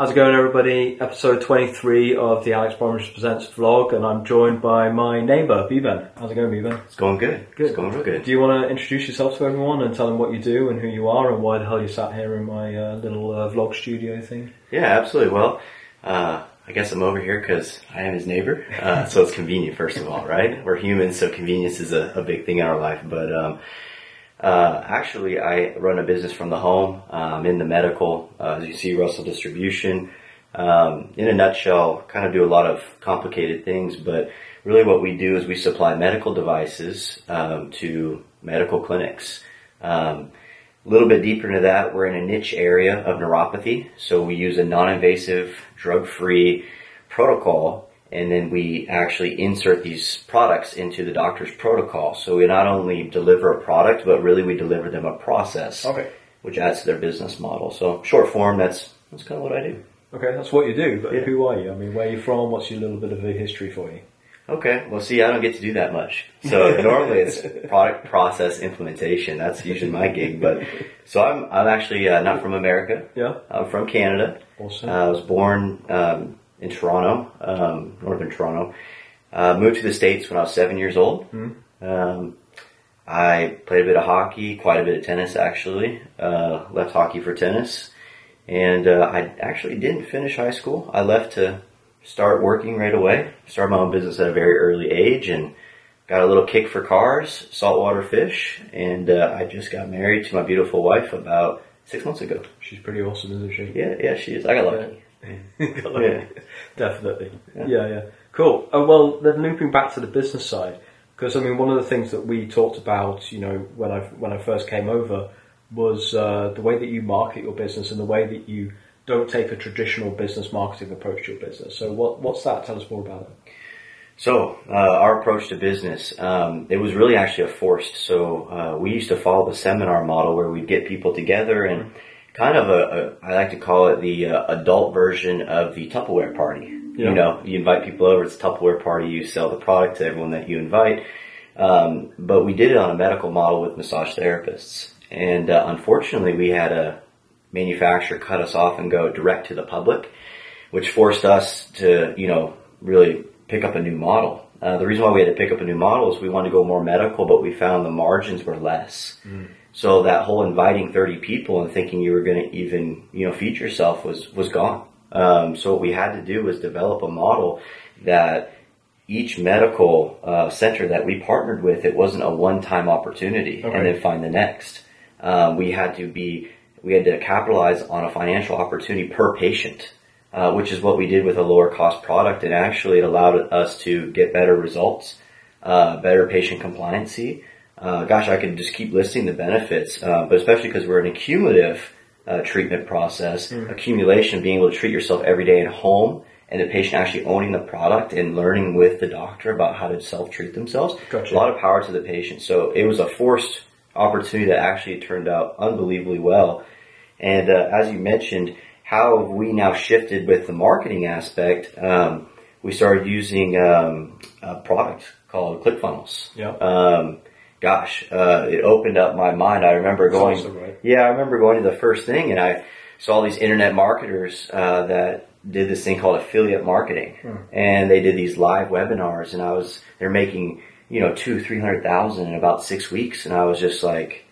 How's it going, everybody? Episode 23 of the Alex Bromwich Presents vlog, and I'm joined by my neighbour, Biben. How's it going, Biben? It's going good. Good. It's going real good. Do you want to introduce yourself to everyone and tell them what you do and who you are and why the hell you sat here in my uh, little uh, vlog studio thing? Yeah, absolutely. Well, uh, I guess I'm over here because I am his neighbor, uh, so it's convenient. First of all, right? We're humans, so convenience is a, a big thing in our life. But um, uh, actually, I run a business from the home. I'm in the medical, uh, as you see, Russell Distribution. Um, in a nutshell, kind of do a lot of complicated things, but really what we do is we supply medical devices um, to medical clinics. Um, a little bit deeper into that, we're in a niche area of neuropathy, so we use a non-invasive, drug-free protocol and then we actually insert these products into the doctor's protocol. So we not only deliver a product, but really we deliver them a process, Okay. which adds to their business model. So short form, that's that's kind of what I do. Okay, that's what you do, but Yeah. who are you? I mean, where are you from? What's your little bit of a history for you? Okay, well, see, I don't get to do that much. So normally it's product process implementation. That's usually my gig. But so I'm I'm actually uh, not from America. Yeah? I'm from Canada. Awesome. Uh, I was born um, in Toronto, um, northern Toronto. Uh, moved to the States when I was seven years old. Um, I played a bit of hockey, quite a bit of tennis actually. Uh, left hockey for tennis. And uh, I actually didn't finish high school. I left to start working right away. Started my own business at a very early age and got a little kick for cars, saltwater fish, and uh, I just got married to my beautiful wife about six months ago. She's pretty awesome, isn't she? Yeah, yeah, she is. I got lucky. Yeah. Definitely. Yeah, Yeah. yeah. Cool. Uh, well, then looping back to the business side, because I mean, one of the things that we talked about, you know, when I when I first came over, was uh, the way that you market your business and the way that you don't take a traditional business marketing approach to your business. So, what what's that? Tell us more about it. So, uh, our approach to business, um, it was really actually a forced. So, uh, we used to follow the seminar model where we'd get people together and kind of a, a I like to call it the uh, adult version of the Tupperware party. Yeah. You know, you invite people over, it's a Tupperware party, you sell the product to everyone that you invite. Um, but we did it on a medical model with massage therapists. And uh, unfortunately, we had a manufacturer cut us off and go direct to the public, which forced us to, you know, really pick up a new model. Uh, the reason why we had to pick up a new model is we wanted to go more medical, but we found the margins were less. So that whole inviting 30 people and thinking you were going to even, you know, feed yourself was, was gone. Um, so what we had to do was develop a model that each medical uh, center that we partnered with, it wasn't a one-time opportunity Okay. and then find the next. Um, we had to be, we had to capitalize on a financial opportunity per patient, uh, which is what we did with a lower cost product, and actually it allowed us to get better results, uh, better patient compliancy. Uh, gosh, I could just keep listing the benefits, uh, but especially because we're an accumulative uh, treatment process, accumulation, being able to treat yourself every day at home, and the patient actually owning the product and learning with the doctor about how to self-treat themselves. Gotcha. A lot of power to the patient. So it was a forced opportunity that actually turned out unbelievably well. And uh, as you mentioned, how have we now shifted with the marketing aspect? Um, we started using um, a product called ClickFunnels. Yeah. Um, gosh, uh, it opened up my mind. I remember going. awesome, right? Yeah, I remember going to the first thing, and I saw these internet marketers uh, that did this thing called affiliate marketing, and they did these live webinars, and I was they're making you know two three hundred thousand in about six weeks, and I was just like,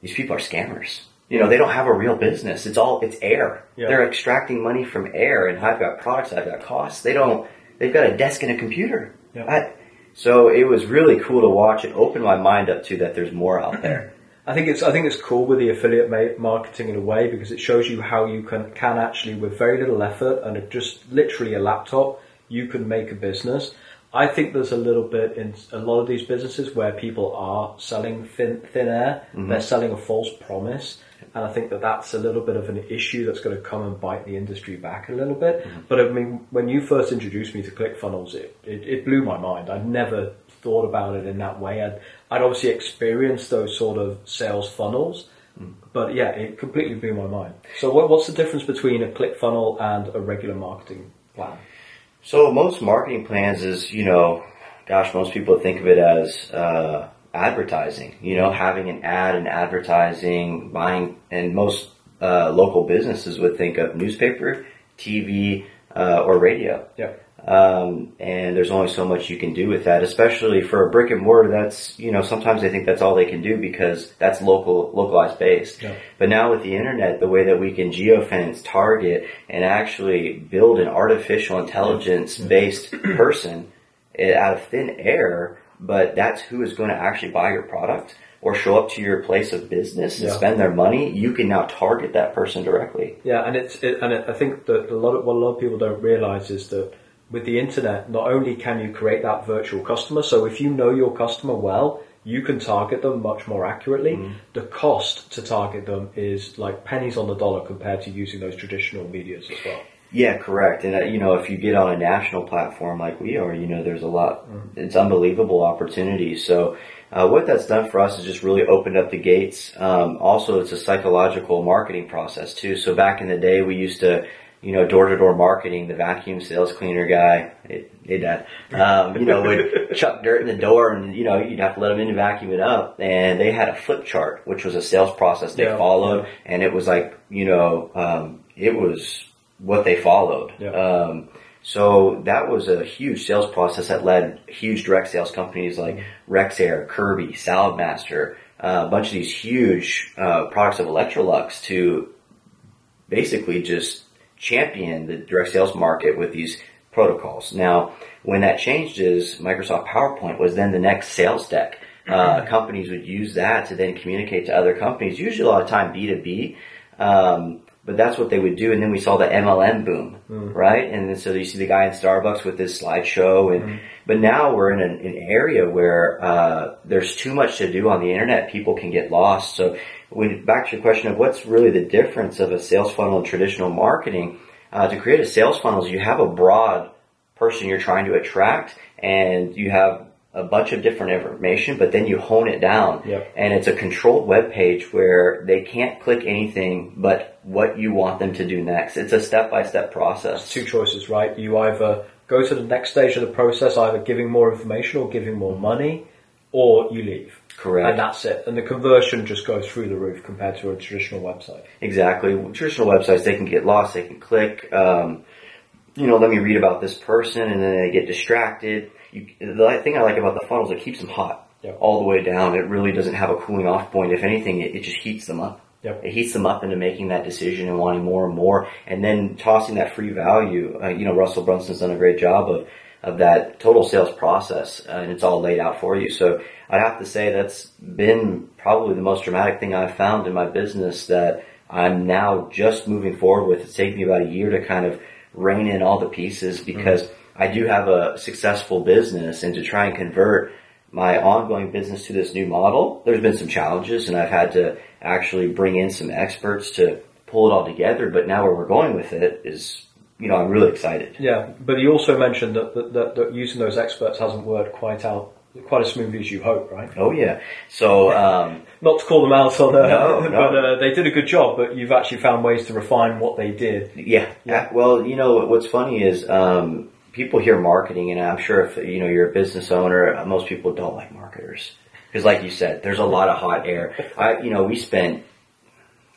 these people are scammers. You know, they don't have a real business. It's all it's air. Yeah. They're extracting money from air, and I've got products, I've got costs. They don't. They've got a desk and a computer. Yeah. I, so it was really cool to watch. It opened my mind up to that there's more out there. I think it's I think it's cool with the affiliate ma- marketing in a way because it shows you how you can can actually with very little effort and just literally a laptop you can make a business. I think there's a little bit in a lot of these businesses where people are selling thin thin air. Mm-hmm. They're selling a false promise, and I think that that's a little bit of an issue that's going to come and bite the industry back a little bit. Mm-hmm. But I mean, when you first introduced me to ClickFunnels, it, it it blew my mind. I'd never thought about it in that way. I'd I'd obviously experienced those sort of sales funnels, mm. but yeah, it completely blew my mind. So what, what's the difference between a click ClickFunnel and a regular marketing plan? So most marketing plans is, you know, gosh, most people think of it as uh, advertising. You know, having an ad and advertising, buying, and most uh, local businesses would think of newspaper TV, uh, or radio. Yeah. Um, and there's only so much you can do with that, especially for a brick and mortar. That's you know sometimes they think that's all they can do because that's local localized based. Yeah. But now with the internet, the way that we can geofence, target, and actually build an artificial intelligence based person eh, out of thin air, but that's who is going to actually buy your product or show up to your place of business and Yeah. spend their money. You can now target that person directly. Yeah, and it's it, and it, I think that a lot of what a lot of people don't realize is that with the internet, not only can you create that virtual customer, so if you know your customer well, you can target them much more accurately. The cost to target them is like pennies on the dollar compared to using those traditional medias as well. Yeah, correct. And uh, you know, if you get on a national platform like we are, you know, there's a lot. It's unbelievable opportunities. So, uh, what that's done for us is just really opened up the gates. Um, also, it's a psychological marketing process too. So back in the day, we used to, you know, door to door marketing. The vacuum sales cleaner guy, hey, hey dad, um, you know, would chuck dirt in the door, and you know, you'd have to let them in to vacuum it up. And they had a flip chart, which was a sales process they Yeah, followed, and it was like, you know, um, it was what they followed. Yeah. Um, so that was a huge sales process that led huge direct sales companies like Rexair, Kirby, Saladmaster, uh, a bunch of these huge uh, products of Electrolux to basically just champion the direct sales market with these protocols. Now, when that changed is Microsoft PowerPoint was then the next sales deck. Uh, companies would use that to then communicate to other companies, usually a lot of time B2B. Um, but that's what they would do. And then we saw the MLM boom, right? And then so you see the guy in Starbucks with this slideshow. And, but now we're in an, an area where, uh, there's too much to do on the internet. People can get lost. So when, back to your question of what's really the difference of a sales funnel and traditional marketing, uh, to create a sales funnel is you have a broad person you're trying to attract and you have a bunch of different information, but then you hone it down. Yep. And it's a controlled web page where they can't click anything but what you want them to do next. It's a step by step process. Two choices, right? You either go to the next stage of the process, either giving more information or giving more money, or you leave. Correct. And that's it. And the conversion just goes through the roof compared to a traditional website. Exactly. Traditional websites, they can get lost, they can click, um, you know, let me read about this person and then they get distracted. You, the thing I like about the funnels, it keeps them hot Yep. all the way down. It really doesn't have a cooling off point. If anything, it, it just heats them up. Yep. It heats them up into making that decision and wanting more and more and then tossing that free value. Uh, you know, Russell Brunson's done a great job of, of that total sales process uh, and it's all laid out for you. So I'd have to say that's been probably the most dramatic thing I've found in my business that I'm now just moving forward with. It's taken me about a year to kind of rein in all the pieces because I do have a successful business and to try and convert my ongoing business to this new model, there's been some challenges and I've had to actually bring in some experts to pull it all together. But now where we're going with it is, you know, I'm really excited. Yeah, but you also mentioned that, that, that, that using those experts hasn't worked quite out quite as smoothly as you hope, right? Oh yeah. So, um, Not to call them out on uh, No, no. but uh, they did a good job. But you've actually found ways to refine what they did. Yeah. Yeah. Well, you know, what's funny is, um, people hear marketing and I'm sure if, you know, you're a business owner, uh, most people don't like marketers. Cause like you said, there's a lot of hot air. I, you know, we spent,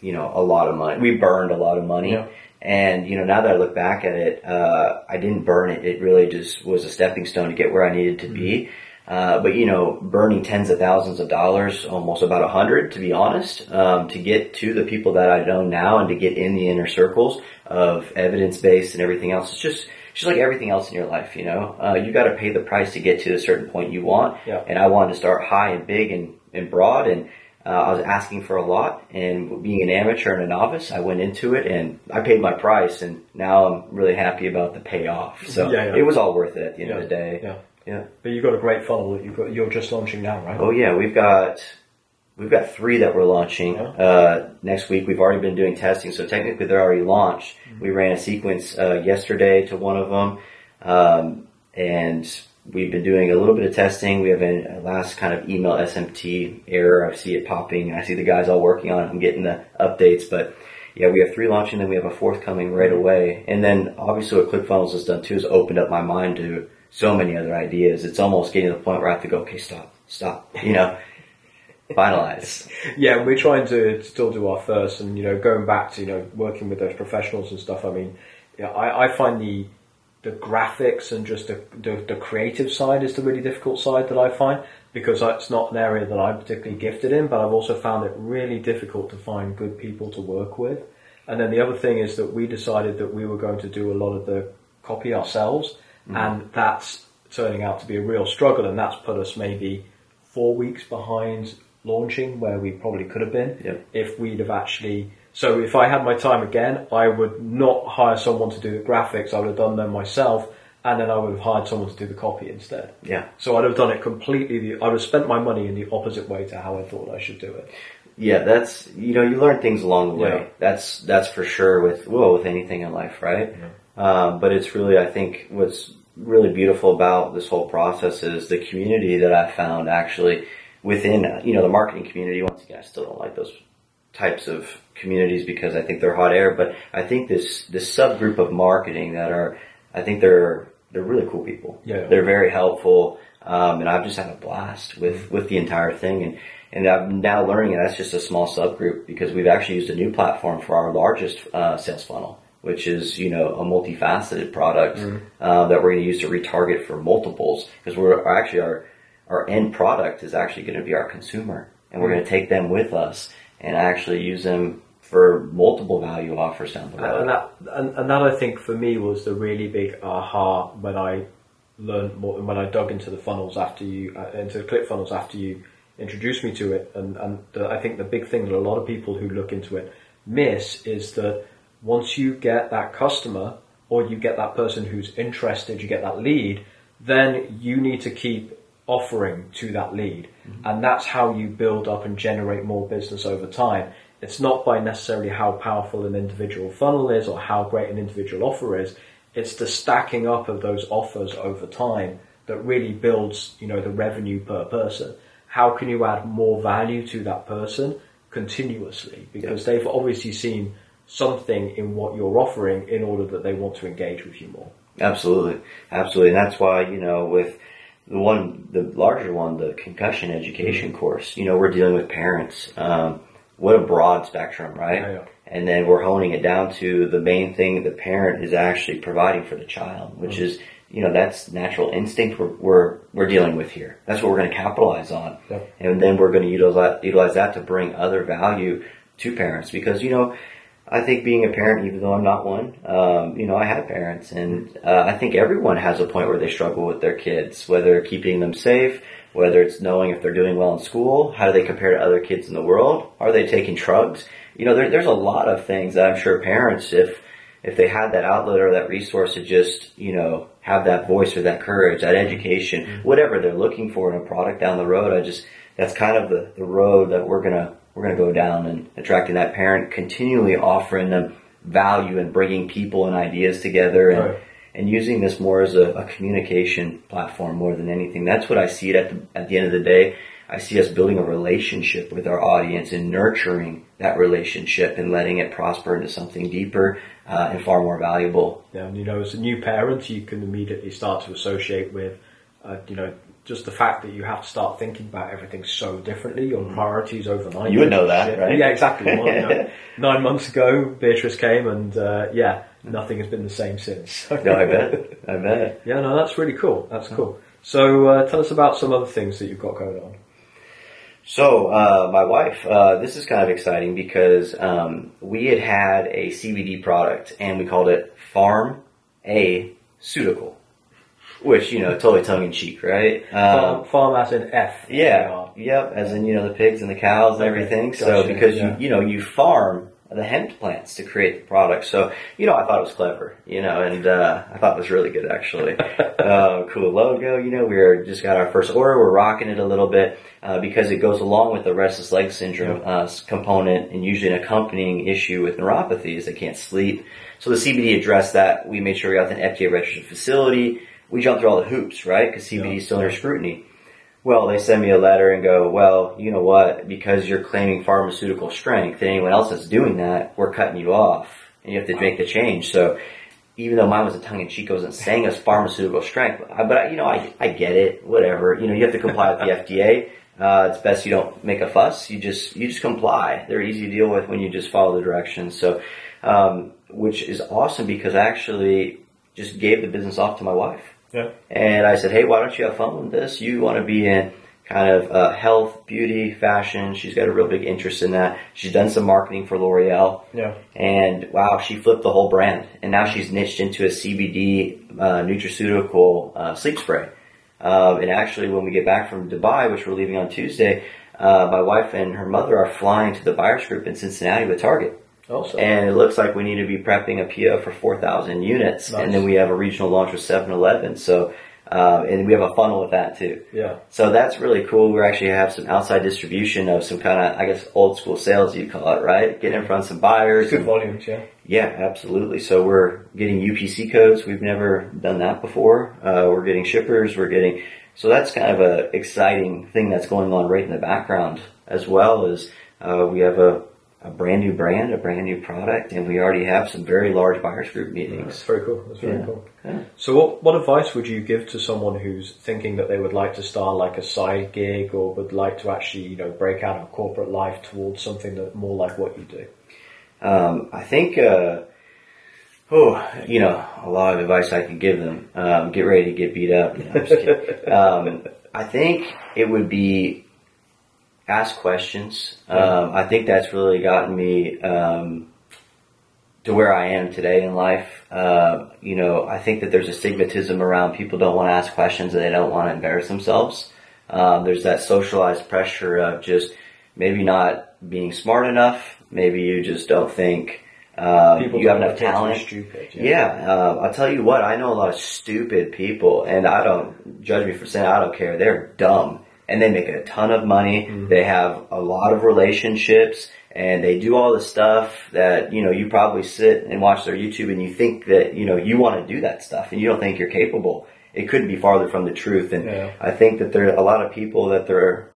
you know, a lot of money. We burned a lot of money. Yeah. And, you know, now that I look back at it, uh, I didn't burn it. It really just was a stepping stone to get where I needed to be. Uh, but you know, burning tens of thousands of dollars, almost about a hundred, to be honest, um, to get to the people that I know now and to get in the inner circles of evidence based and everything else. It's just, it's just like everything else in your life, you know. Uh, you got to pay the price to get to a certain point you want. Yeah. And I wanted to start high and big and, and broad, and uh, I was asking for a lot. And being an amateur and a novice, I went into it and I paid my price, and now I'm really happy about the payoff. So Yeah, yeah. it was all worth it at the end Yeah, of the day. Yeah. But you've got a great funnel that you've got. You're just launching now, right? Oh yeah, we've got we've got three that we're launching Yeah. uh, next week. We've already been doing testing, so technically they're already launched. Mm-hmm. We ran a sequence uh, yesterday to one of them, um, and we've been doing a little bit of testing. We have a, last kind of email SMT error. I see it popping. I see the guys all working on it and getting the updates, but. Yeah, we have three launching, then we have a fourth coming right Mm-hmm. away. And then obviously what ClickFunnels has done too is opened up my mind to so many other ideas. It's almost getting to the point where I have to go, okay, stop, stop, you know, finalize. Yeah, we're trying to still do our first, and you know, going back to you know working with those professionals and stuff. I mean, yeah, I, I find the the graphics and just the, the, the creative side is the really difficult side that I find because it's not an area that I'm particularly gifted in, but I've also found it really difficult to find good people to work with. And then the other thing is that we decided that we were going to do a lot of the copy ourselves, mm-hmm. and that's turning out to be a real struggle, and that's put us maybe four weeks behind launching where we probably could have been yep. if we'd have actually. So if I had my time again, I would not hire someone to do the graphics. I would have done them myself, and then I would have hired someone to do the copy instead. Yeah. So I'd have done it completely. The, I would have spent my money in the opposite way to how I thought I should do it. Yeah, that's you know you learn things along the way. Yeah. That's that's for sure with well with anything in life, right? Yeah. Um, but it's really I think what's really beautiful about this whole process is the community that I found actually within you know the marketing community. Once again, I still don't like those types of communities because I think they're hot air. But I think this this subgroup of marketing that are I think they're they're really cool people. Yeah, they're very helpful, um, and I've just had a blast with with the entire thing and and I'm now learning that that's just a small subgroup because we've actually used a new platform for our largest uh, sales funnel, which is you know a multifaceted product mm-hmm. uh, that we're going to use to retarget for multiples because we're actually our our end product is actually going to be our consumer, and we're mm-hmm. going to take them with us and actually use them for multiple value offers down the road. And that and, and that I think for me was the really big aha when I learned more and when I dug into the funnels after you uh, into the ClickFunnels after you introduced me to it. And, and the, I think the big thing that a lot of people who look into it miss is that once you get that customer or you get that person who's interested, you get that lead, then you need to keep offering to that lead. Mm-hmm. And that's how you build up and generate more business over time. It's not by necessarily how powerful an individual funnel is or how great an individual offer is. It's the stacking up of those offers over time that really builds, you know, the revenue per person how can you add more value to that person continuously? Because they've obviously seen something in what you're offering in order that they want to engage with you more. Absolutely. Absolutely. And that's why, you know, with the one, the larger one, the concussion education mm-hmm. course, you know, we're dealing with parents. Um, what a broad spectrum, right? Yeah, yeah. And then we're honing it down to the main thing the parent is actually providing for the child, which mm-hmm. is you know, that's natural instinct we're, we're, we're dealing with here. That's what we're going to capitalize on. And then we're going to utilize, utilize that to bring other value to parents because, you know, I think being a parent, even though I'm not one, um, you know, I have parents and uh, I think everyone has a point where they struggle with their kids, whether keeping them safe, whether it's knowing if they're doing well in school, how do they compare to other kids in the world, are they taking drugs? You know, there, there's a lot of things that I'm sure parents, if if they had that outlet or that resource to just, you know, have that voice or that courage, that education, mm-hmm. whatever they're looking for in a product down the road, I just, that's kind of the, the road that we're gonna, we're gonna go down and attracting that parent, continually offering them value and bringing people and ideas together and, right. and using this more as a, a, communication platform more than anything. That's what I see it at the, at the end of the day. I see us building a relationship with our audience and nurturing that relationship and letting it prosper into something deeper uh, and far more valuable. Yeah, and you know, as a new parent, you can immediately start to associate with, uh, you know, just the fact that you have to start thinking about everything so differently, your mm-hmm. priorities overnight. You would know that, right? Yeah, exactly. Well, you know, nine months ago, Beatrice came, and uh, yeah, nothing has been the same since. no, I bet. I bet. Yeah, no, that's really cool. That's cool. So, uh, tell us about some other things that you've got going on. So, uh, my wife, uh, this is kind of exciting because um, we had had a CBD product and we called it Farm A Suitical, which you know, totally tongue in cheek, right? Um, farm, as in F. Yeah, yep, as in you know the pigs and the cows and everything. Gotcha, so because yeah. you you know you farm the hemp plants to create the product. So, you know, I thought it was clever, you know, and uh, I thought it was really good actually. uh, cool logo, you know, we are just got our first order. We're rocking it a little bit uh, because it goes along with the restless leg syndrome uh, component and usually an accompanying issue with neuropathy is they can't sleep. So the CBD addressed that. We made sure we got an FDA registered facility. We jumped through all the hoops, right? Because CBD is still under scrutiny. Well, they send me a letter and go, well, you know what? Because you're claiming pharmaceutical strength and anyone else that's doing that, we're cutting you off and you have to make the change. So even though mine was a tongue in cheek, I wasn't saying it was pharmaceutical strength, but you know, I, I get it, whatever. You know, you have to comply with the FDA. Uh, it's best you don't make a fuss. You just, you just comply. They're easy to deal with when you just follow the directions. So, um, which is awesome because I actually just gave the business off to my wife. Yeah. And I said, hey, why don't you have fun with this? You want to be in kind of uh, health, beauty, fashion. She's got a real big interest in that. She's done some marketing for L'Oreal. Yeah. And wow, she flipped the whole brand. And now she's niched into a CBD uh, nutraceutical uh, sleep spray. Uh, and actually, when we get back from Dubai, which we're leaving on Tuesday, uh, my wife and her mother are flying to the buyers group in Cincinnati with Target. Awesome. And it looks like we need to be prepping a PO for 4,000 units. Nice. And then we have a regional launch with 7-Eleven. So, uh, and we have a funnel with that too. yeah. So that's really cool. We actually have some outside distribution of some kind of, I guess, old school sales you'd call it, right? Getting in front of some buyers. Good volumes, yeah. yeah, absolutely. So we're getting UPC codes. We've never done that before. Uh, we're getting shippers. We're getting, so that's kind of a exciting thing that's going on right in the background as well as, uh, we have a, a brand new brand, a brand new product, and we already have some very large buyers group That's meetings. very cool. That's very Yeah. cool. Yeah. So, what, what advice would you give to someone who's thinking that they would like to start like a side gig or would like to actually, you know, break out of corporate life towards something that more like what you do? Um, I think, uh, oh, you know, a lot of advice I could give them. Um, get ready to get beat up. No, um, I think it would be ask questions. Um, I think that's really gotten me um, to where I am today in life. Uh, you know, I think that there's a stigmatism around people don't want to ask questions and they don't want to embarrass themselves. Um, there's that socialized pressure of just maybe not being smart enough. Maybe you just don't think uh, People you have enough talent. Stupid. Yeah, uh, I'll tell you what, I know a lot of stupid people, and I don't judge me for saying I don't care. They're dumb, and they make a ton of money. They have a lot of relationships, and they do all the stuff that you know. You probably sit and watch their YouTube, and you think that you know you want to do that stuff, and you don't think you're capable. It couldn't be farther from the truth, and Yeah. I think that there are a lot of people that they're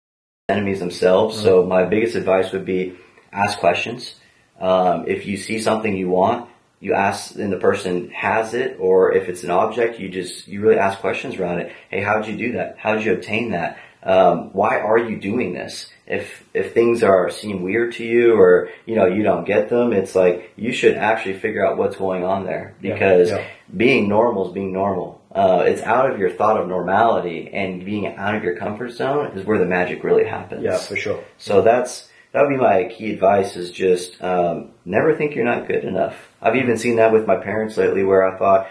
enemies themselves. So my biggest advice would be ask questions. Um, if you see something you want, you ask, and the person has it, or if it's an object, you just you really ask questions around it. Hey, how did you do that? How did you obtain that? Um, why are you doing this? If if things are seem weird to you, or you know you don't get them, it's like you should actually figure out what's going on there Yeah, because yeah. being normal is being normal. Uh, it's out of your thought of normality, and being out of your comfort zone is where the magic really happens. Yeah, for sure. So that's that would be my key advice: is just um, never think you're not good enough. I've even seen that with my parents lately, where I thought,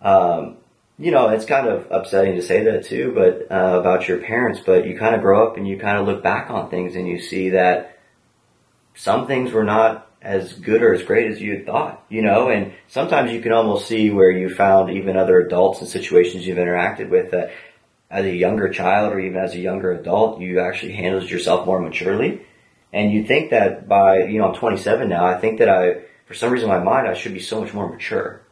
um, you know, it's kind of upsetting to say that too, but uh, about your parents. But you kind of grow up and you kind of look back on things and you see that some things were not as good or as great as you had thought, you know, and sometimes you can almost see where you found even other adults and situations you've interacted with that as a younger child or even as a younger adult, you actually handled yourself more maturely. And you think that by, you know, I'm 27 now, I think that I, for some reason in my mind, I should be so much more mature.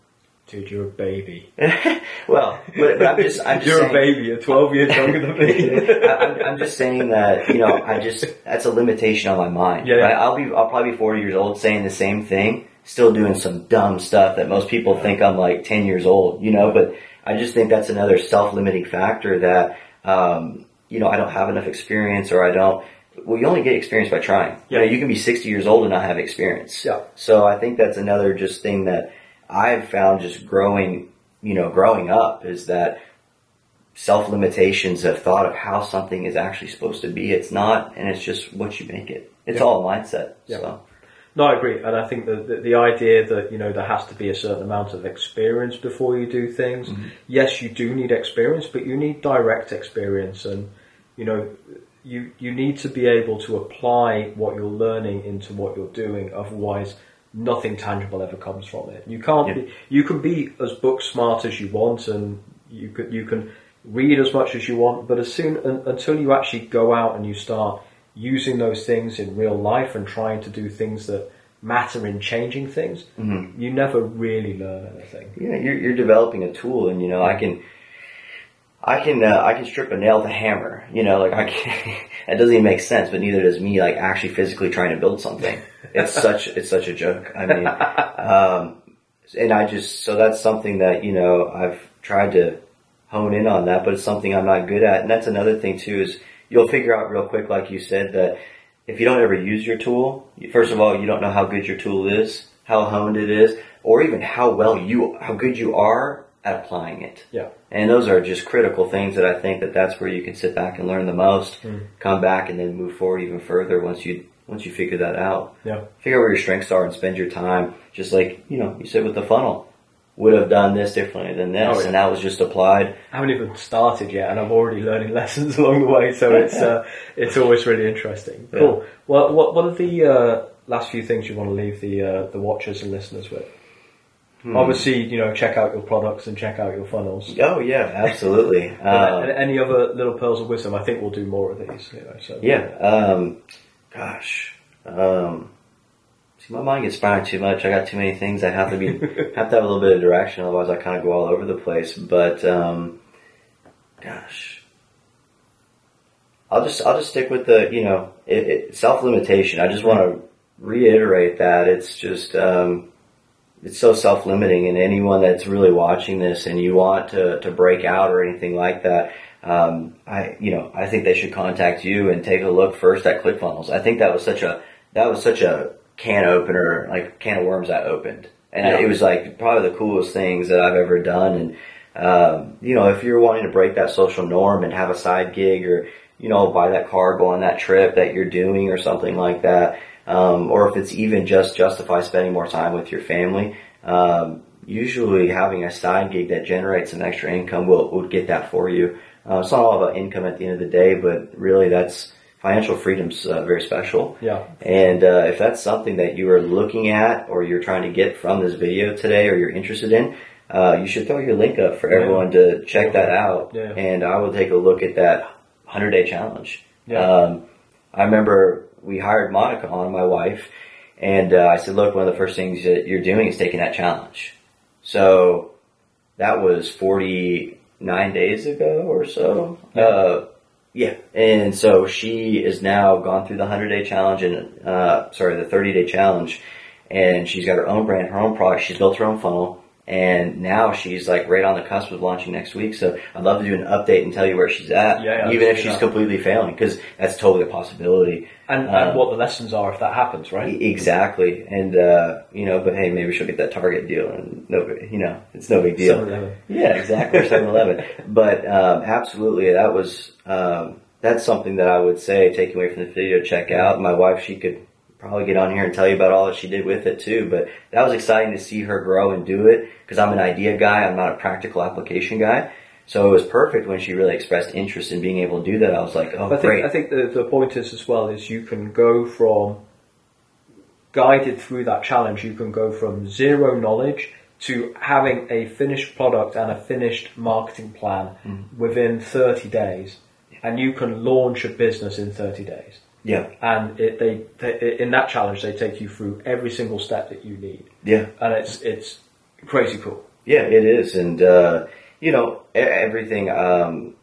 Dude, you're a baby. well, but, but I'm just, I'm just you're saying, a baby. You're 12 years younger than me. I'm, I'm just saying that you know I just that's a limitation on my mind. Yeah, yeah. Right? I'll be I'll probably be 40 years old saying the same thing, still doing some dumb stuff that most people think I'm like 10 years old. You know, but I just think that's another self-limiting factor that um, you know I don't have enough experience or I don't. Well, you only get experience by trying. You know, Yeah. you can be 60 years old and not have experience. Yeah. So I think that's another just thing that I've found just growing, you know, growing up is that self limitations of thought of how something is actually supposed to be. It's not, and it's just what you make it. It's Yeah. all a mindset. Yeah. So No, I agree, and I think that the, the idea that you know there has to be a certain amount of experience before you do things. Mm-hmm. Yes, you do need experience, but you need direct experience, and you know you you need to be able to apply what you're learning into what you're doing. Otherwise, nothing tangible ever comes from it. You can't. Yeah. Be, you can be as book smart as you want, and you could you can read as much as you want, but as soon un, until you actually go out and you start using those things in real life and trying to do things that matter in changing things, you never really learn anything. yeah, you're, you're developing a tool, and you know I can. I can uh, I can strip a nail with a hammer, you know, like I can. That doesn't even make sense, but neither does me like actually physically trying to build something. It's such it's such a joke. I mean, um, and I just so that's something that you know I've tried to hone in on that, but it's something I'm not good at. And that's another thing too is you'll figure out real quick, like you said, that if you don't ever use your tool, first of all, you don't know how good your tool is. how honed it is, or even how well you, how good you are at applying it. Yeah. And those are just critical things that I think that that's where you can sit back and learn the most, Mm. come back and then move forward even further once you, once you figure that out. Yeah. Figure out where your strengths are and spend your time, just like, you know, you said with the funnel. Would have done this differently than this, Oh, yeah. and that was just applied. I haven't even started yet, and I'm already learning lessons along the way. So it's uh, it's always really interesting. Cool. Well, what what are the uh, last few things you want to leave the uh, the watchers and listeners with? Hmm. Obviously, you know, check out your products and check out your funnels. Oh yeah, absolutely. Um, any other little pearls of wisdom? I think we'll do more of these. You know, so Yeah. Um, gosh. Um, see, my mind gets spinning too much. I got too many things. I have to be have to have a little bit of direction, otherwise I kind of go all over the place. But um, gosh, I'll just I'll just stick with the you know it, it, self limitation. I just want to reiterate that it's just um, it's so self limiting, and anyone that's really watching this and you want to to break out or anything like that um, I, you know, I think they should contact you and take a look first at ClickFunnels. I think that was such a, that was such a can opener, like can of worms that opened. And Yeah. it was like probably the coolest things that I've ever done. And, um, you know, if you're wanting to break that social norm and have a side gig or, you know, buy that car, go on that trip that you're doing or something like that, um, or if it's even just justify spending more time with your family, um, usually having a side gig that generates some extra income will, will get that for you. Uh, it's not all about income at the end of the day, but really that's financial freedom's uh, very special. yeah, And uh, if that's something that you are looking at or you're trying to get from this video today or you're interested in, uh, you should throw your link up for Yeah. everyone to check that out. Yeah. And I will take a look at that 100 day challenge. Yeah. Um, I remember we hired Monica on, my wife, and uh, I said, look, one of the first things that you're doing is taking that challenge. So that was 49 days ago or so. Yeah. Uh, yeah. And so she is now gone through the 100 day challenge and, uh, sorry, the 30 day challenge. And she's got her own brand, her own product. She's built her own funnel. And now she's like right on the cusp of launching next week. So I'd love to do an update and tell you where she's at. Yeah, yeah, even if she's that. completely failing, because that's totally a possibility. and Um, and what the lessons are if that happens, right? Exactly. And, uh, you know, but hey, maybe she'll get that Target deal and no, you know, it's no big deal. 7-Eleven. Yeah, exactly. Or 7-Eleven. But, um, absolutely, that was, um, that's something that I would say, taking away from the video, check out. My wife, she could probably get on here and tell you about all that she did with it too. But that was exciting to see her grow and do it because I'm an idea guy. I'm not a practical application guy. So it was perfect when she really expressed interest in being able to do that. I was like, oh, I think, great. I think the, the point is as well is you can go from guided through that challenge, you can go from zero knowledge to having a finished product and a finished marketing plan Mm-hmm. within 30 days, and you can launch a business in 30 days. Yeah. And it, they, they, in that challenge, they take you through every single step that you need, Yeah. and it's it's crazy cool. Yeah, it is, and uh, you know everything. Um,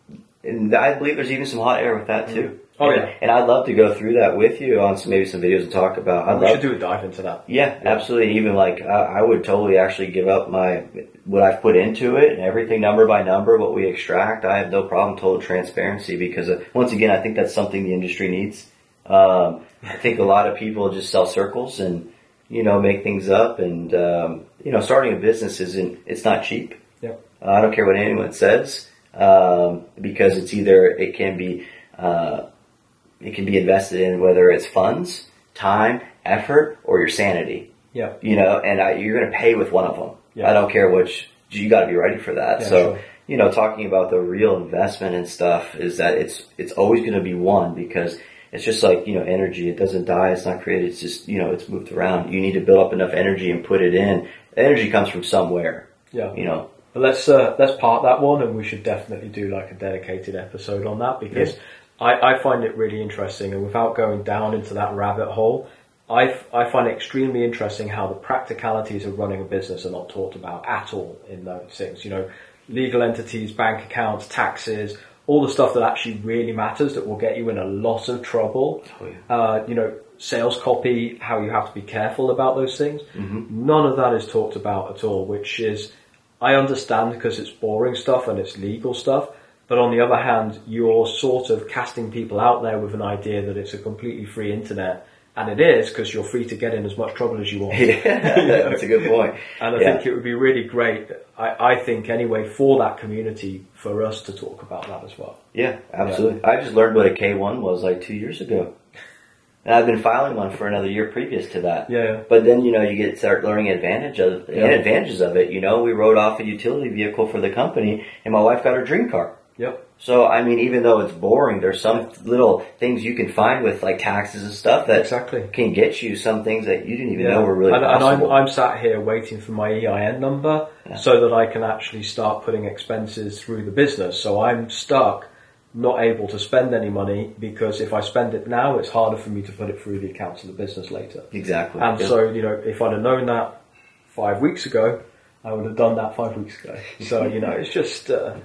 and I believe there's even some hot air with that too. Oh, And- yeah. and I'd love to go through that with you on some, maybe some videos and talk about. I'd we love, should do a dive into that. yeah, absolutely. Even like I, I would totally actually give up my what I've put into it and everything number by number, what we extract. I have no problem total transparency because uh, once again, I think that's something the industry needs. Um, I think a lot of people just sell circles and you know make things up, and um, you know starting a business isn't it's not cheap. Yep. Uh, I don't care what anyone says um, because it's either it can be uh, it can be invested in whether it's funds, time, effort, or your sanity. Yeah. You know, and I, you're going to pay with one of them. Yeah. I don't care which. You got to be ready for that. Yeah, so sure. you know, talking about the real investment and stuff is that it's it's always going to be one because it's just like you know energy. It doesn't die. It's not created. It's just you know it's moved around. You need to build up enough energy and put it in. The energy comes from somewhere. Yeah. You know. But let's uh, let's part that one, and we should definitely do like a dedicated episode on that because I, I find it really interesting. And without going down into that rabbit hole, I, f- I find it extremely interesting how the practicalities of running a business are not talked about at all in those things. You know, legal entities, bank accounts, taxes, all the stuff that actually really matters that will get you in a lot of trouble. Oh, yeah. Uh, you know, sales copy, how you have to be careful about those things. None of that is talked about at all, which is, I understand because it's boring stuff and it's legal stuff. But on the other hand, you're sort of casting people out there with an idea that it's a completely free internet And it is because you're free to get in as much trouble as you want. yeah, that's a good point. And I Yeah. think it would be really great, I, I think anyway, for that community, for us to talk about that as well. Yeah, absolutely. I just learned what a K1 was like two years ago. And I've been filing one for another year previous to that. Yeah. But then, you know, you get start learning advantage of Yeah. advantages of it. You know, we wrote off a utility vehicle for the company and my wife got her dream car. Yep. So, I mean, even though it's boring, there's some little things you can find with like taxes and stuff that Exactly. can get you some things that you didn't even know were really and, and I'm. I'm sat here waiting for my EIN number Yeah. so that I can actually start putting expenses through the business. So I'm stuck, not able to spend any money because if I spend it now, it's harder for me to put it through the accounts of the business later. exactly. And Yeah. so, you know, if I'd have known that five weeks ago, I would have done that five weeks ago. So, you know, it's just, uh,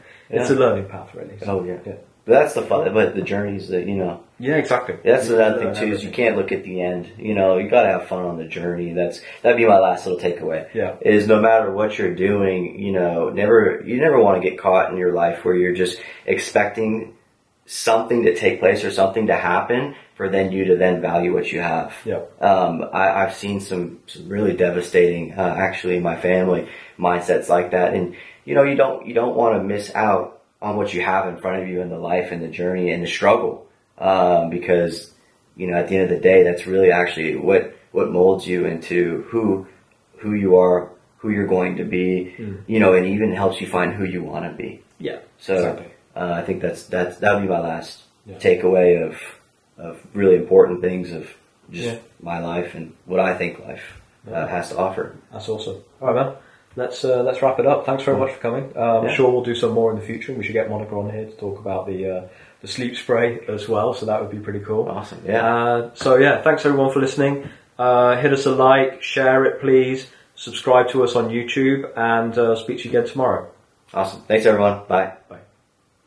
it's a learning path really. So, Oh, yeah. yeah. But that's the fun, but the journeys that, you know, Yeah, exactly. That's You another thing too is you can't look at the end. You know, you gotta have fun on the journey. That's that'd be my last little takeaway. Yeah. Is no matter what you're doing, you know, never you never want to get caught in your life where you're just expecting something to take place or something to happen for then you to then value what you have. Yeah. Um, I, I've seen some, some really devastating, uh, actually in my family mindsets like that. And, you know, you don't, you don't want to miss out on what you have in front of you in the life and the journey and the struggle. Um, because, you know, at the end of the day, that's really actually what, what molds you into who, who you are, who you're going to be, you know, and even helps you find who you want to be. Yeah. So Exactly. uh, I think that's that's that would be my last Yeah. takeaway of of really important things of just Yeah. my life and what I think life uh, has to offer. That's awesome. All right, man. Let's uh, let's wrap it up. Thanks very much for coming. Uh, I'm Yeah. sure we'll do some more in the future. We should get Monica on here to talk about the uh, the sleep spray as well. So that would be pretty cool. Awesome. Yeah. Uh, so yeah, thanks everyone for listening. Uh, hit us a like, share it, please. Subscribe to us on YouTube, and uh, speak to you again tomorrow. Awesome. Thanks everyone. Bye.